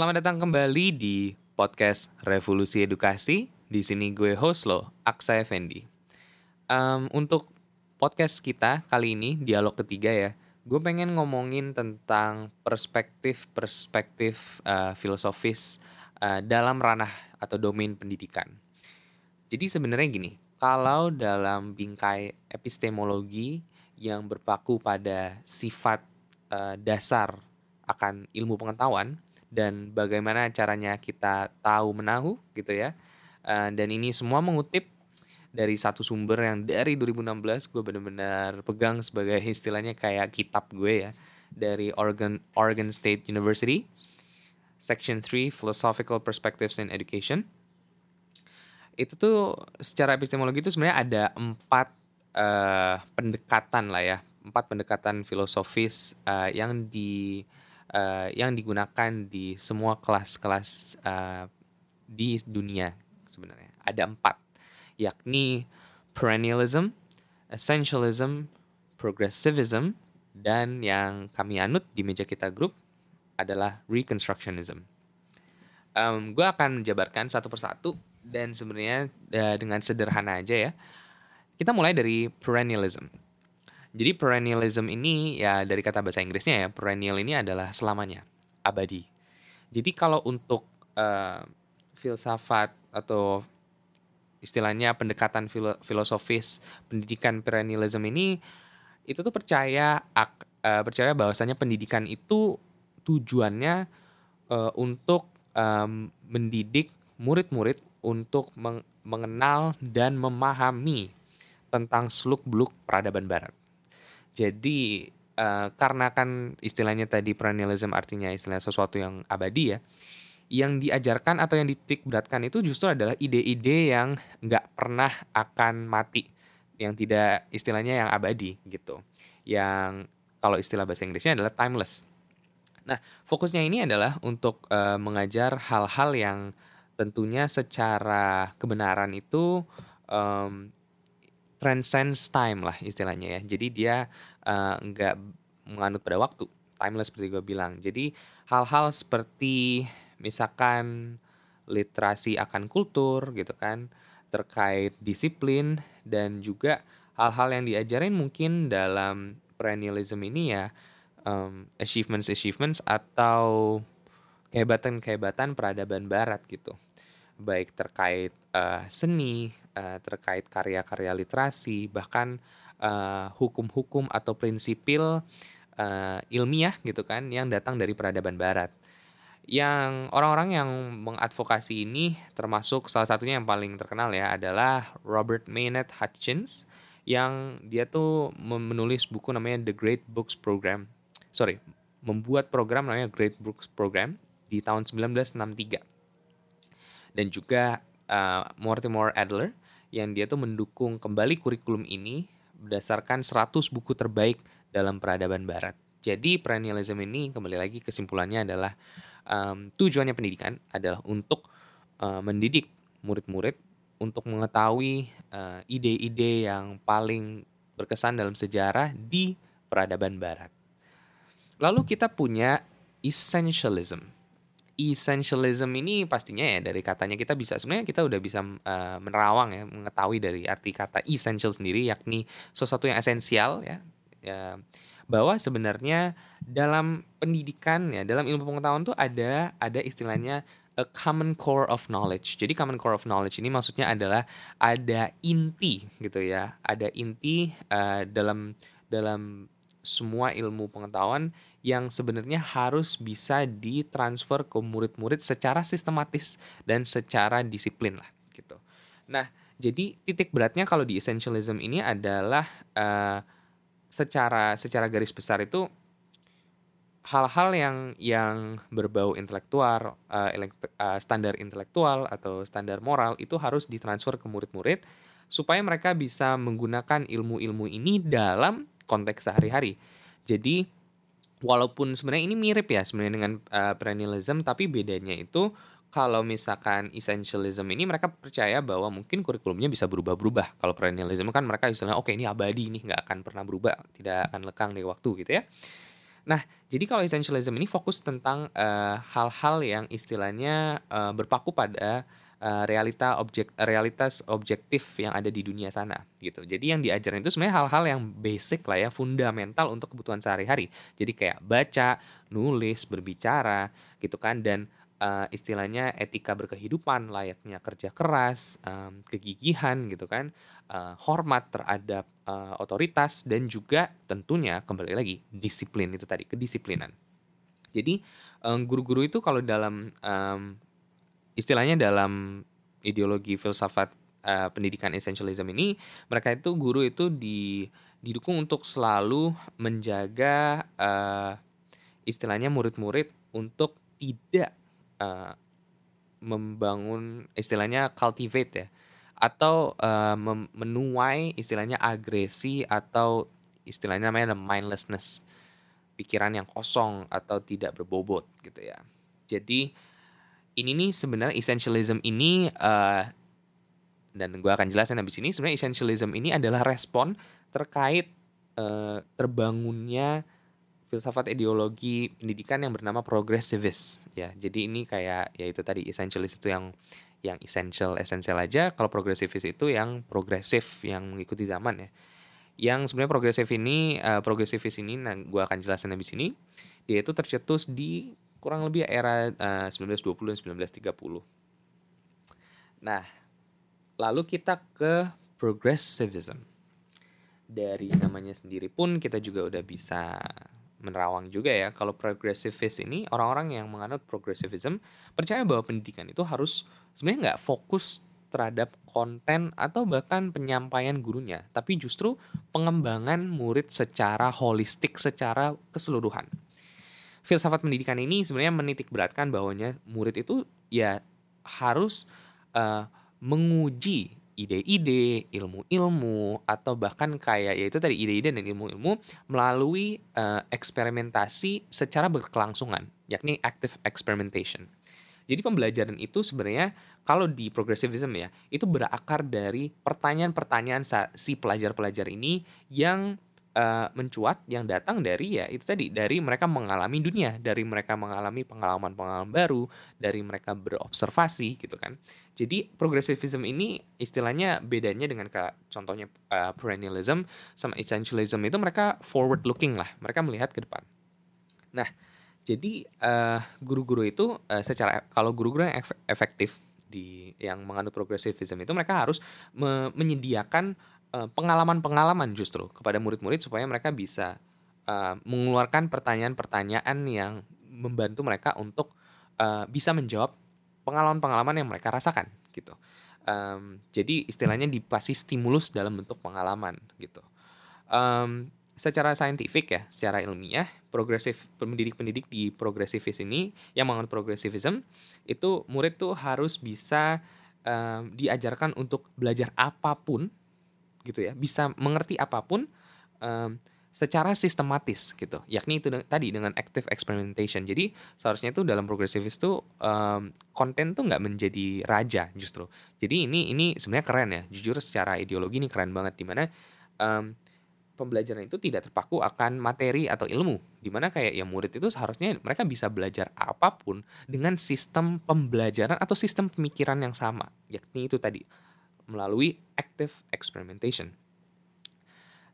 Selamat datang kembali di podcast Revolusi Edukasi. Di sini gue host lo, Aksa Effendi. Um, untuk podcast kita kali ini, dialog ketiga ya, gue pengen ngomongin tentang perspektif-perspektif uh, filosofis uh, dalam ranah atau domain pendidikan. Jadi sebenarnya gini, kalau dalam bingkai epistemologi yang berpaku pada sifat uh, dasar akan ilmu pengetahuan, dan bagaimana caranya kita tahu menahu gitu ya. Uh, dan ini semua mengutip dari satu sumber yang dari 2016 gue benar-benar pegang sebagai istilahnya kayak kitab gue ya dari Oregon Oregon State University Section 3 Philosophical Perspectives in Education itu tuh secara epistemologi itu sebenarnya ada empat uh, pendekatan lah ya empat pendekatan filosofis uh, yang di yang digunakan di semua kelas-kelas uh, di dunia sebenarnya ada empat yakni perennialism, essentialism, progressivism, dan yang kami anut di meja kita grup adalah reconstructionism. Um, gue akan menjabarkan satu persatu dan sebenarnya uh, dengan sederhana aja ya. Kita mulai dari perennialism. Jadi perennialism ini ya dari kata bahasa Inggrisnya ya, perennial ini adalah selamanya, abadi. Jadi kalau untuk uh, filsafat atau istilahnya pendekatan filo filosofis pendidikan perennialism ini itu tuh percaya ak, uh, percaya bahwasanya pendidikan itu tujuannya uh, untuk um, mendidik murid-murid untuk meng mengenal dan memahami tentang seluk-beluk peradaban barat. Jadi uh, karena kan istilahnya tadi perennialism artinya istilah sesuatu yang abadi ya, yang diajarkan atau yang ditik beratkan itu justru adalah ide-ide yang nggak pernah akan mati, yang tidak istilahnya yang abadi gitu, yang kalau istilah bahasa Inggrisnya adalah timeless. Nah, fokusnya ini adalah untuk uh, mengajar hal-hal yang tentunya secara kebenaran itu um, transcends time lah istilahnya ya. Jadi dia uh, nggak menganut pada waktu, timeless seperti gue bilang. Jadi hal-hal seperti misalkan literasi akan kultur gitu kan, terkait disiplin dan juga hal-hal yang diajarin mungkin dalam perennialism ini ya um, achievements achievements atau kehebatan-kehebatan peradaban barat gitu baik terkait uh, seni, uh, terkait karya-karya literasi, bahkan hukum-hukum uh, atau prinsipil uh, ilmiah gitu kan yang datang dari peradaban barat. Yang orang-orang yang mengadvokasi ini termasuk salah satunya yang paling terkenal ya adalah Robert Maynard Hutchins yang dia tuh menulis buku namanya The Great Books Program. Sorry, membuat program namanya Great Books Program di tahun 1963 dan juga uh, Mortimer Adler yang dia tuh mendukung kembali kurikulum ini berdasarkan 100 buku terbaik dalam peradaban barat. Jadi perennialism ini kembali lagi kesimpulannya adalah um, tujuannya pendidikan adalah untuk uh, mendidik murid-murid untuk mengetahui uh, ide-ide uh, yang paling berkesan dalam sejarah di peradaban barat. Lalu kita punya essentialism essentialism ini pastinya ya dari katanya kita bisa sebenarnya kita udah bisa uh, menerawang ya mengetahui dari arti kata essential sendiri yakni sesuatu yang esensial ya, ya bahwa sebenarnya dalam pendidikan ya dalam ilmu pengetahuan tuh ada ada istilahnya a common core of knowledge. Jadi common core of knowledge ini maksudnya adalah ada inti gitu ya, ada inti uh, dalam dalam semua ilmu pengetahuan yang sebenarnya harus bisa ditransfer ke murid-murid secara sistematis dan secara disiplin lah gitu. Nah, jadi titik beratnya kalau di essentialism ini adalah uh, secara secara garis besar itu hal-hal yang yang berbau intelektual, uh, uh, standar intelektual atau standar moral itu harus ditransfer ke murid-murid supaya mereka bisa menggunakan ilmu-ilmu ini dalam konteks sehari-hari. Jadi walaupun sebenarnya ini mirip ya sebenarnya dengan uh, perennialism tapi bedanya itu kalau misalkan essentialism ini mereka percaya bahwa mungkin kurikulumnya bisa berubah-berubah. Kalau perennialism kan mereka istilahnya oke okay, ini abadi nih nggak akan pernah berubah, tidak akan lekang dari waktu gitu ya. Nah, jadi kalau essentialism ini fokus tentang uh, hal-hal yang istilahnya uh, berpaku pada uh, realita objek realitas objektif yang ada di dunia sana gitu. Jadi yang diajarin itu sebenarnya hal-hal yang basic lah ya, fundamental untuk kebutuhan sehari-hari. Jadi kayak baca, nulis, berbicara gitu kan dan uh, istilahnya etika berkehidupan layaknya kerja keras, um, kegigihan gitu kan, uh, hormat terhadap uh, otoritas dan juga tentunya kembali lagi disiplin itu tadi kedisiplinan. Jadi guru-guru itu kalau dalam um, istilahnya dalam ideologi filsafat uh, pendidikan essentialism ini mereka itu guru itu di didukung untuk selalu menjaga uh, istilahnya murid-murid untuk tidak uh, membangun istilahnya cultivate ya atau uh, menuai istilahnya agresi atau istilahnya namanya mindlessness pikiran yang kosong atau tidak berbobot gitu ya. Jadi ini nih sebenarnya essentialism ini uh, dan gue akan jelasin habis ini sebenarnya essentialism ini adalah respon terkait uh, terbangunnya filsafat ideologi pendidikan yang bernama progressivist ya jadi ini kayak ya itu tadi essentialist itu yang yang essential essential aja. Kalau progressivist itu yang progresif yang mengikuti zaman ya. Yang sebenarnya progresif ini uh, ini nah gue akan jelasin habis ini dia itu tercetus di kurang lebih era uh, 1920 dan 1930 nah lalu kita ke progressivism. Dari namanya sendiri pun kita juga udah bisa menerawang juga ya kalau progressivist ini orang-orang yang menganut progressivism percaya bahwa pendidikan itu harus sebenarnya nggak fokus terhadap konten atau bahkan penyampaian gurunya tapi justru pengembangan murid secara holistik secara keseluruhan filsafat pendidikan ini sebenarnya menitik beratkan bahwanya murid itu ya harus uh, menguji ide-ide, ilmu-ilmu atau bahkan kayak yaitu tadi ide-ide dan ilmu-ilmu melalui uh, eksperimentasi secara berkelangsungan, yakni active experimentation. Jadi pembelajaran itu sebenarnya kalau di progressivism ya, itu berakar dari pertanyaan-pertanyaan si pelajar-pelajar ini yang uh, mencuat yang datang dari ya itu tadi dari mereka mengalami dunia, dari mereka mengalami pengalaman-pengalaman baru, dari mereka berobservasi gitu kan. Jadi progressivism ini istilahnya bedanya dengan kayak contohnya uh, perennialism sama essentialism itu mereka forward looking lah, mereka melihat ke depan. Nah, jadi uh, guru-guru itu uh, secara kalau guru-guru yang efektif di yang menganut progressivism itu mereka harus me menyediakan Eh, pengalaman-pengalaman justru kepada murid-murid supaya mereka bisa uh, mengeluarkan pertanyaan-pertanyaan yang membantu mereka untuk uh, bisa menjawab pengalaman-pengalaman yang mereka rasakan gitu. Um, jadi istilahnya dipasih stimulus dalam bentuk pengalaman gitu. Um, secara saintifik ya, secara ilmiah, progresif pendidik-pendidik di progressivis ini yang menganut progressivism itu murid tuh harus bisa um, diajarkan untuk belajar apa pun gitu ya bisa mengerti apa pun um, secara sistematis gitu. Yakni itu tadi dengan active experimentation. Jadi seharusnya itu dalam progressivis tuh um, konten tuh nggak menjadi raja justru. Jadi ini ini sebenarnya keren ya. Jujur secara ideologi ini keren banget di mana um, pembelajaran itu tidak terpaku akan materi atau ilmu. Di mana kayak ya murid itu seharusnya mereka bisa belajar apa pun dengan sistem pembelajaran atau sistem pemikiran yang sama. Yakni itu tadi melalui active experimentation.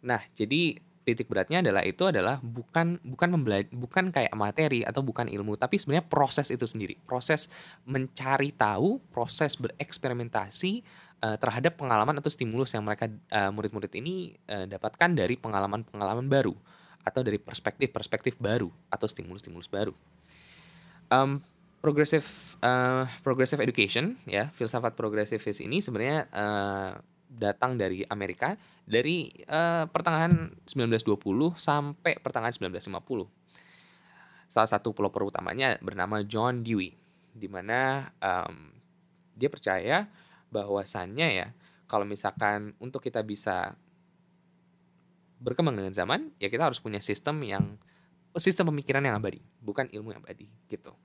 Nah, jadi titik beratnya adalah itu adalah bukan bukan membela- bukan kayak materi atau bukan ilmu, tapi sebenarnya proses itu sendiri, proses mencari tahu, proses bereksperimentasi uh, terhadap pengalaman atau stimulus yang mereka uh, murid-murid ini uh, dapatkan dari pengalaman-pengalaman baru atau dari perspektif-perspektif baru atau stimulus-stimulus baru. Um, progressive uh, progressive education ya. Filsafat progressivis ini sebenarnya uh, datang dari Amerika dari uh, pertengahan 1920 sampai pertengahan 1950 salah satu pelopor utamanya bernama John Dewey di mana um, dia percaya bahwasannya ya kalau misalkan untuk kita bisa berkembang dengan zaman ya kita harus punya sistem yang sistem pemikiran yang abadi bukan ilmu yang abadi gitu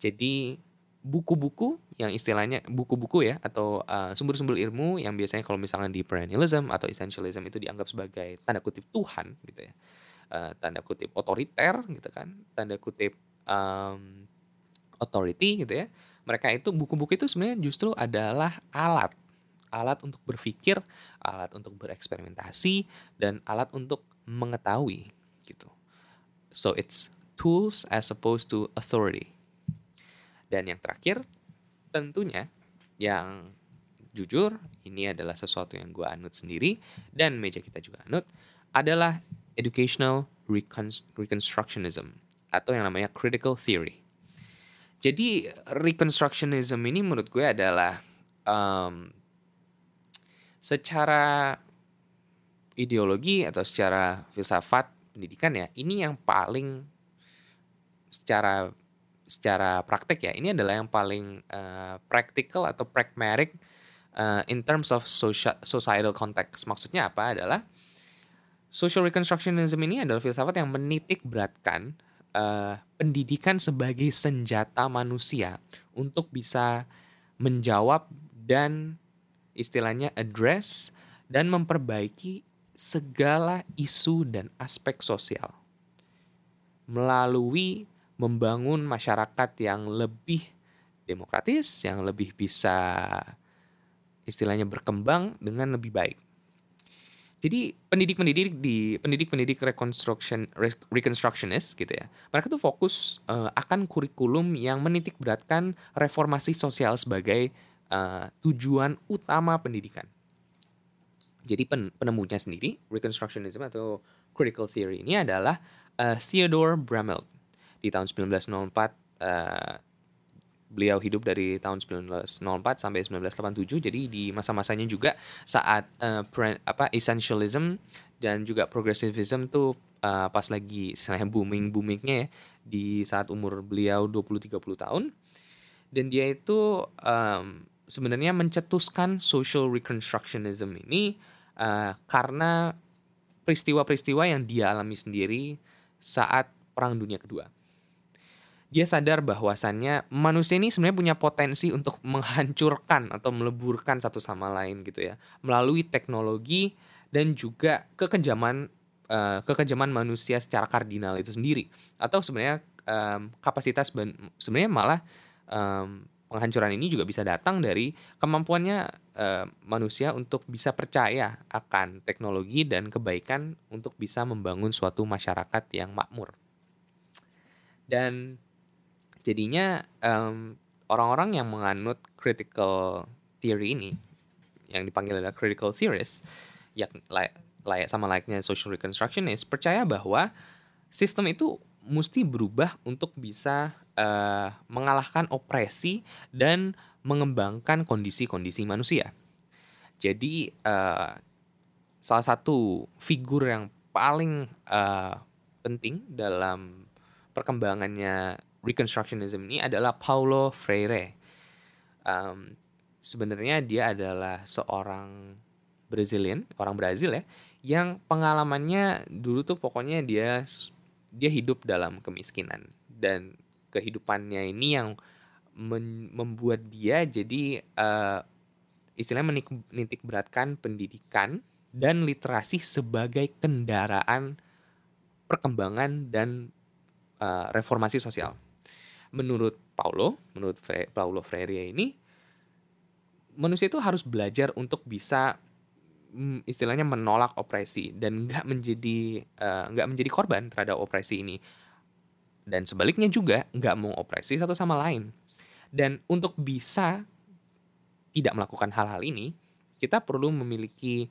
jadi buku-buku yang istilahnya buku-buku ya atau uh, sumber-sumber uh, ilmu yang biasanya kalau misalnya di perennialism atau essentialism itu dianggap sebagai tanda kutip Tuhan gitu ya. uh, tanda kutip otoriter gitu kan, tanda kutip um, authority gitu ya. Mereka itu buku-buku itu sebenarnya justru adalah alat alat untuk berpikir, alat untuk bereksperimentasi, dan alat untuk mengetahui gitu. So it's tools as opposed to authority. Dan yang terakhir, tentunya yang jujur ini adalah sesuatu yang gue anut sendiri dan meja kita juga anut adalah educational reconstructionism atau yang namanya critical theory. Jadi reconstructionism ini menurut gue adalah um, secara ideologi atau secara filsafat pendidikan ya ini yang paling secara secara praktek ya ini adalah yang paling uh, practical atau pragmatic uh, in terms of social, societal context. Maksudnya apa? Adalah social reconstructionism ini adalah filsafat yang menitik beratkan uh, pendidikan sebagai senjata manusia untuk bisa menjawab dan istilahnya address dan memperbaiki segala isu dan aspek sosial melalui membangun masyarakat yang lebih demokratis, yang lebih bisa istilahnya berkembang dengan lebih baik. Jadi pendidik-pendidik di pendidik-pendidik reconstruction reconstructionist gitu ya. Mereka tuh fokus uh, akan kurikulum yang menitik beratkan reformasi sosial sebagai uh, tujuan utama pendidikan. Jadi pen, penemunya sendiri, Reconstructionism atau Critical Theory ini adalah uh, Theodore Bramelt. Di tahun 1904, uh, beliau hidup dari tahun 1904 sampai 1987. Jadi di masa-masanya juga saat uh, pre, apa essentialism dan juga progressivism tuh uh, pas lagi istilahnya booming-boomingnya ya di saat umur beliau 20-30 tahun. Dan dia itu um, sebenarnya mencetuskan social reconstructionism ini uh, karena peristiwa-peristiwa yang dia alami sendiri saat Perang Dunia Kedua. Dia sadar bahwasannya manusia ini sebenarnya punya potensi untuk menghancurkan atau meleburkan satu sama lain gitu ya melalui teknologi dan juga kekejaman uh, kekejaman manusia secara kardinal itu sendiri atau sebenarnya um, kapasitas sebenarnya malah um, penghancuran ini juga bisa datang dari kemampuannya uh, manusia untuk bisa percaya akan teknologi dan kebaikan untuk bisa membangun suatu masyarakat yang makmur. Dan jadinya um, orang-orang yang menganut critical theory ini yang dipanggil adalah critical theorist yang layak, layak sama layaknya social reconstructionist percaya bahwa sistem itu mesti berubah untuk bisa uh, mengalahkan opresi dan mengembangkan kondisi-kondisi manusia. Jadi uh, salah satu figur yang paling uh, penting dalam perkembangannya Reconstructionism ini adalah Paulo Freire. Um, sebenarnya dia adalah seorang Brazilian, orang Brazil ya, yang pengalamannya dulu tuh pokoknya dia dia hidup dalam kemiskinan dan kehidupannya ini yang membuat dia jadi uh, istilahnya menitik beratkan pendidikan dan literasi sebagai kendaraan perkembangan dan uh, reformasi sosial. Menurut Paulo, menurut Fre Paulo Freire ini, manusia itu harus belajar untuk bisa Hmm, istilahnya menolak opresi dan nggak menjadi uh, nggak menjadi korban terhadap opresi ini. Dan sebaliknya juga nggak mau opresi satu sama lain. Dan untuk bisa tidak melakukan hal-hal ini kita perlu memiliki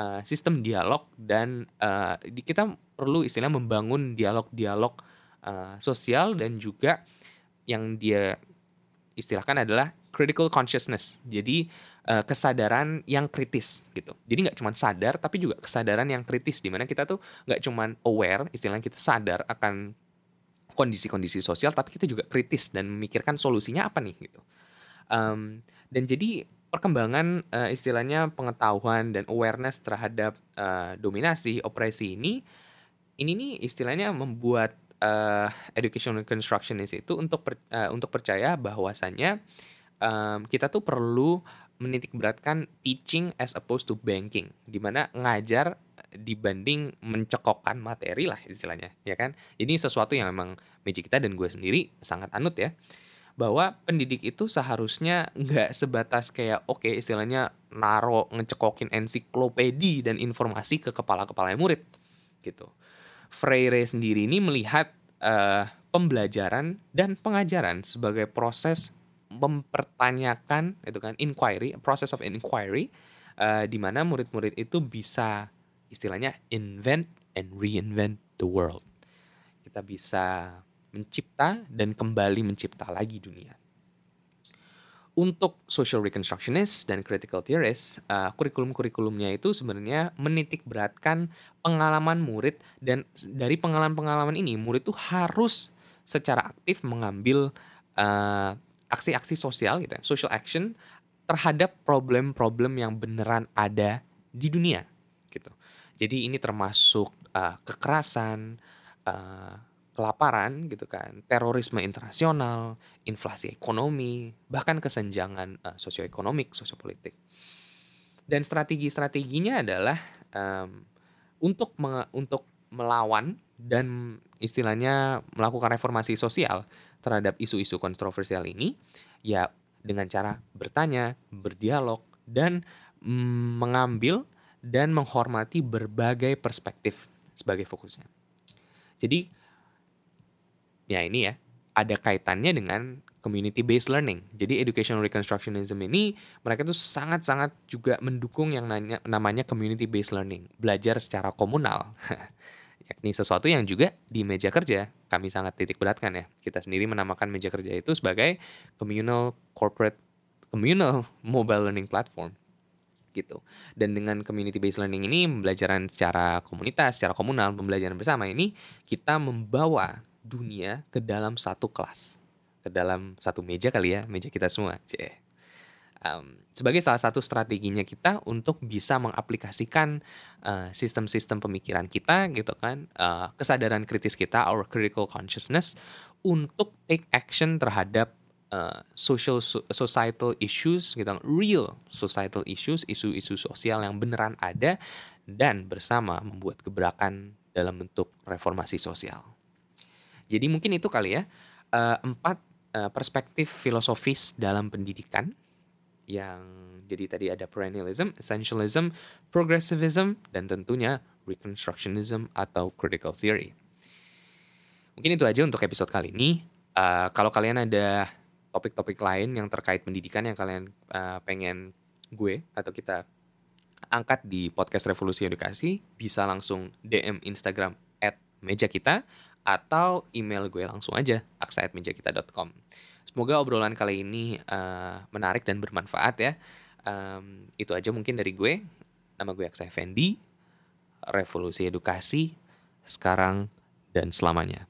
uh, sistem dialog dan uh, kita perlu istilah membangun dialog-dialog uh, sosial dan juga yang dia istilahkan adalah critical consciousness jadi uh, kesadaran yang kritis gitu. Jadi nggak cuma sadar tapi juga kesadaran yang kritis di mana kita tuh nggak cuma aware, istilahnya kita sadar akan kondisi-kondisi sosial tapi kita juga kritis dan memikirkan solusinya apa nih gitu. Um, dan jadi perkembangan uh, istilahnya pengetahuan dan awareness terhadap uh, dominasi opresi ini ini nih istilahnya membuat uh, educational constructionist itu untuk per, uh, untuk percaya bahwasannya um, kita tuh perlu menitik beratkan teaching as opposed to banking, di mana ngajar dibanding mencekokkan materi lah istilahnya, ya kan? Ini sesuatu yang memang meja kita dan gue sendiri sangat anut ya, bahwa pendidik itu seharusnya nggak sebatas kayak oke okay, istilahnya naro ngecekokin ensiklopedi dan informasi ke kepala-kepala murid gitu. Freire sendiri ini melihat uh, pembelajaran dan pengajaran sebagai proses mempertanyakan itu kan inquiry, process of inquiry uh, di mana murid-murid itu bisa istilahnya invent and reinvent the world. Kita bisa mencipta dan kembali mencipta lagi dunia. Untuk social reconstructionist dan critical theorist, uh, kurikulum-kurikulumnya itu sebenarnya menitik beratkan pengalaman murid dan dari pengalaman-pengalaman ini murid itu harus secara aktif mengambil uh, aksi-aksi sosial gitu ya, social action terhadap problem-problem yang beneran ada di dunia gitu. Jadi ini termasuk uh, kekerasan, uh, kelaparan gitu kan, terorisme internasional, inflasi ekonomi, bahkan kesenjangan uh, sosioekonomik, sosiopolitik. Dan strategi-strateginya adalah um, untuk me untuk melawan dan istilahnya melakukan reformasi sosial terhadap isu-isu kontroversial ini ya dengan cara bertanya, berdialog dan mm, mengambil dan menghormati berbagai perspektif sebagai fokusnya. Jadi ya ini ya ada kaitannya dengan community based learning. Jadi educational reconstructionism ini mereka tuh sangat-sangat juga mendukung yang nanya, namanya community based learning, belajar secara komunal. yakni sesuatu yang juga di meja kerja kami sangat titik beratkan ya. Kita sendiri menamakan meja kerja itu sebagai communal corporate communal mobile learning platform gitu. Dan dengan community based learning ini pembelajaran secara komunitas, secara komunal, pembelajaran bersama ini kita membawa dunia ke dalam satu kelas, ke dalam satu meja kali ya, meja kita semua. Um, sebagai salah satu strateginya kita untuk bisa mengaplikasikan uh, sistem-sistem pemikiran kita gitu kan uh, kesadaran kritis kita our critical consciousness untuk take action terhadap uh, social societal issues gitu real societal issues isu-isu sosial yang beneran ada dan bersama membuat gebrakan dalam bentuk reformasi sosial jadi mungkin itu kali ya uh, empat uh, perspektif filosofis dalam pendidikan yang jadi tadi ada perennialism, essentialism, progressivism, dan tentunya reconstructionism atau critical theory. Mungkin itu aja untuk episode kali ini. Uh, kalau kalian ada topik-topik lain yang terkait pendidikan yang kalian uh, pengen gue atau kita angkat di podcast Revolusi Edukasi, bisa langsung DM Instagram at meja kita atau email gue langsung aja aksa@mejakita.com. Semoga obrolan kali ini uh, menarik dan bermanfaat ya. Um, itu aja mungkin dari gue. Nama gue Aksa Effendi. Revolusi Edukasi. Sekarang dan selamanya.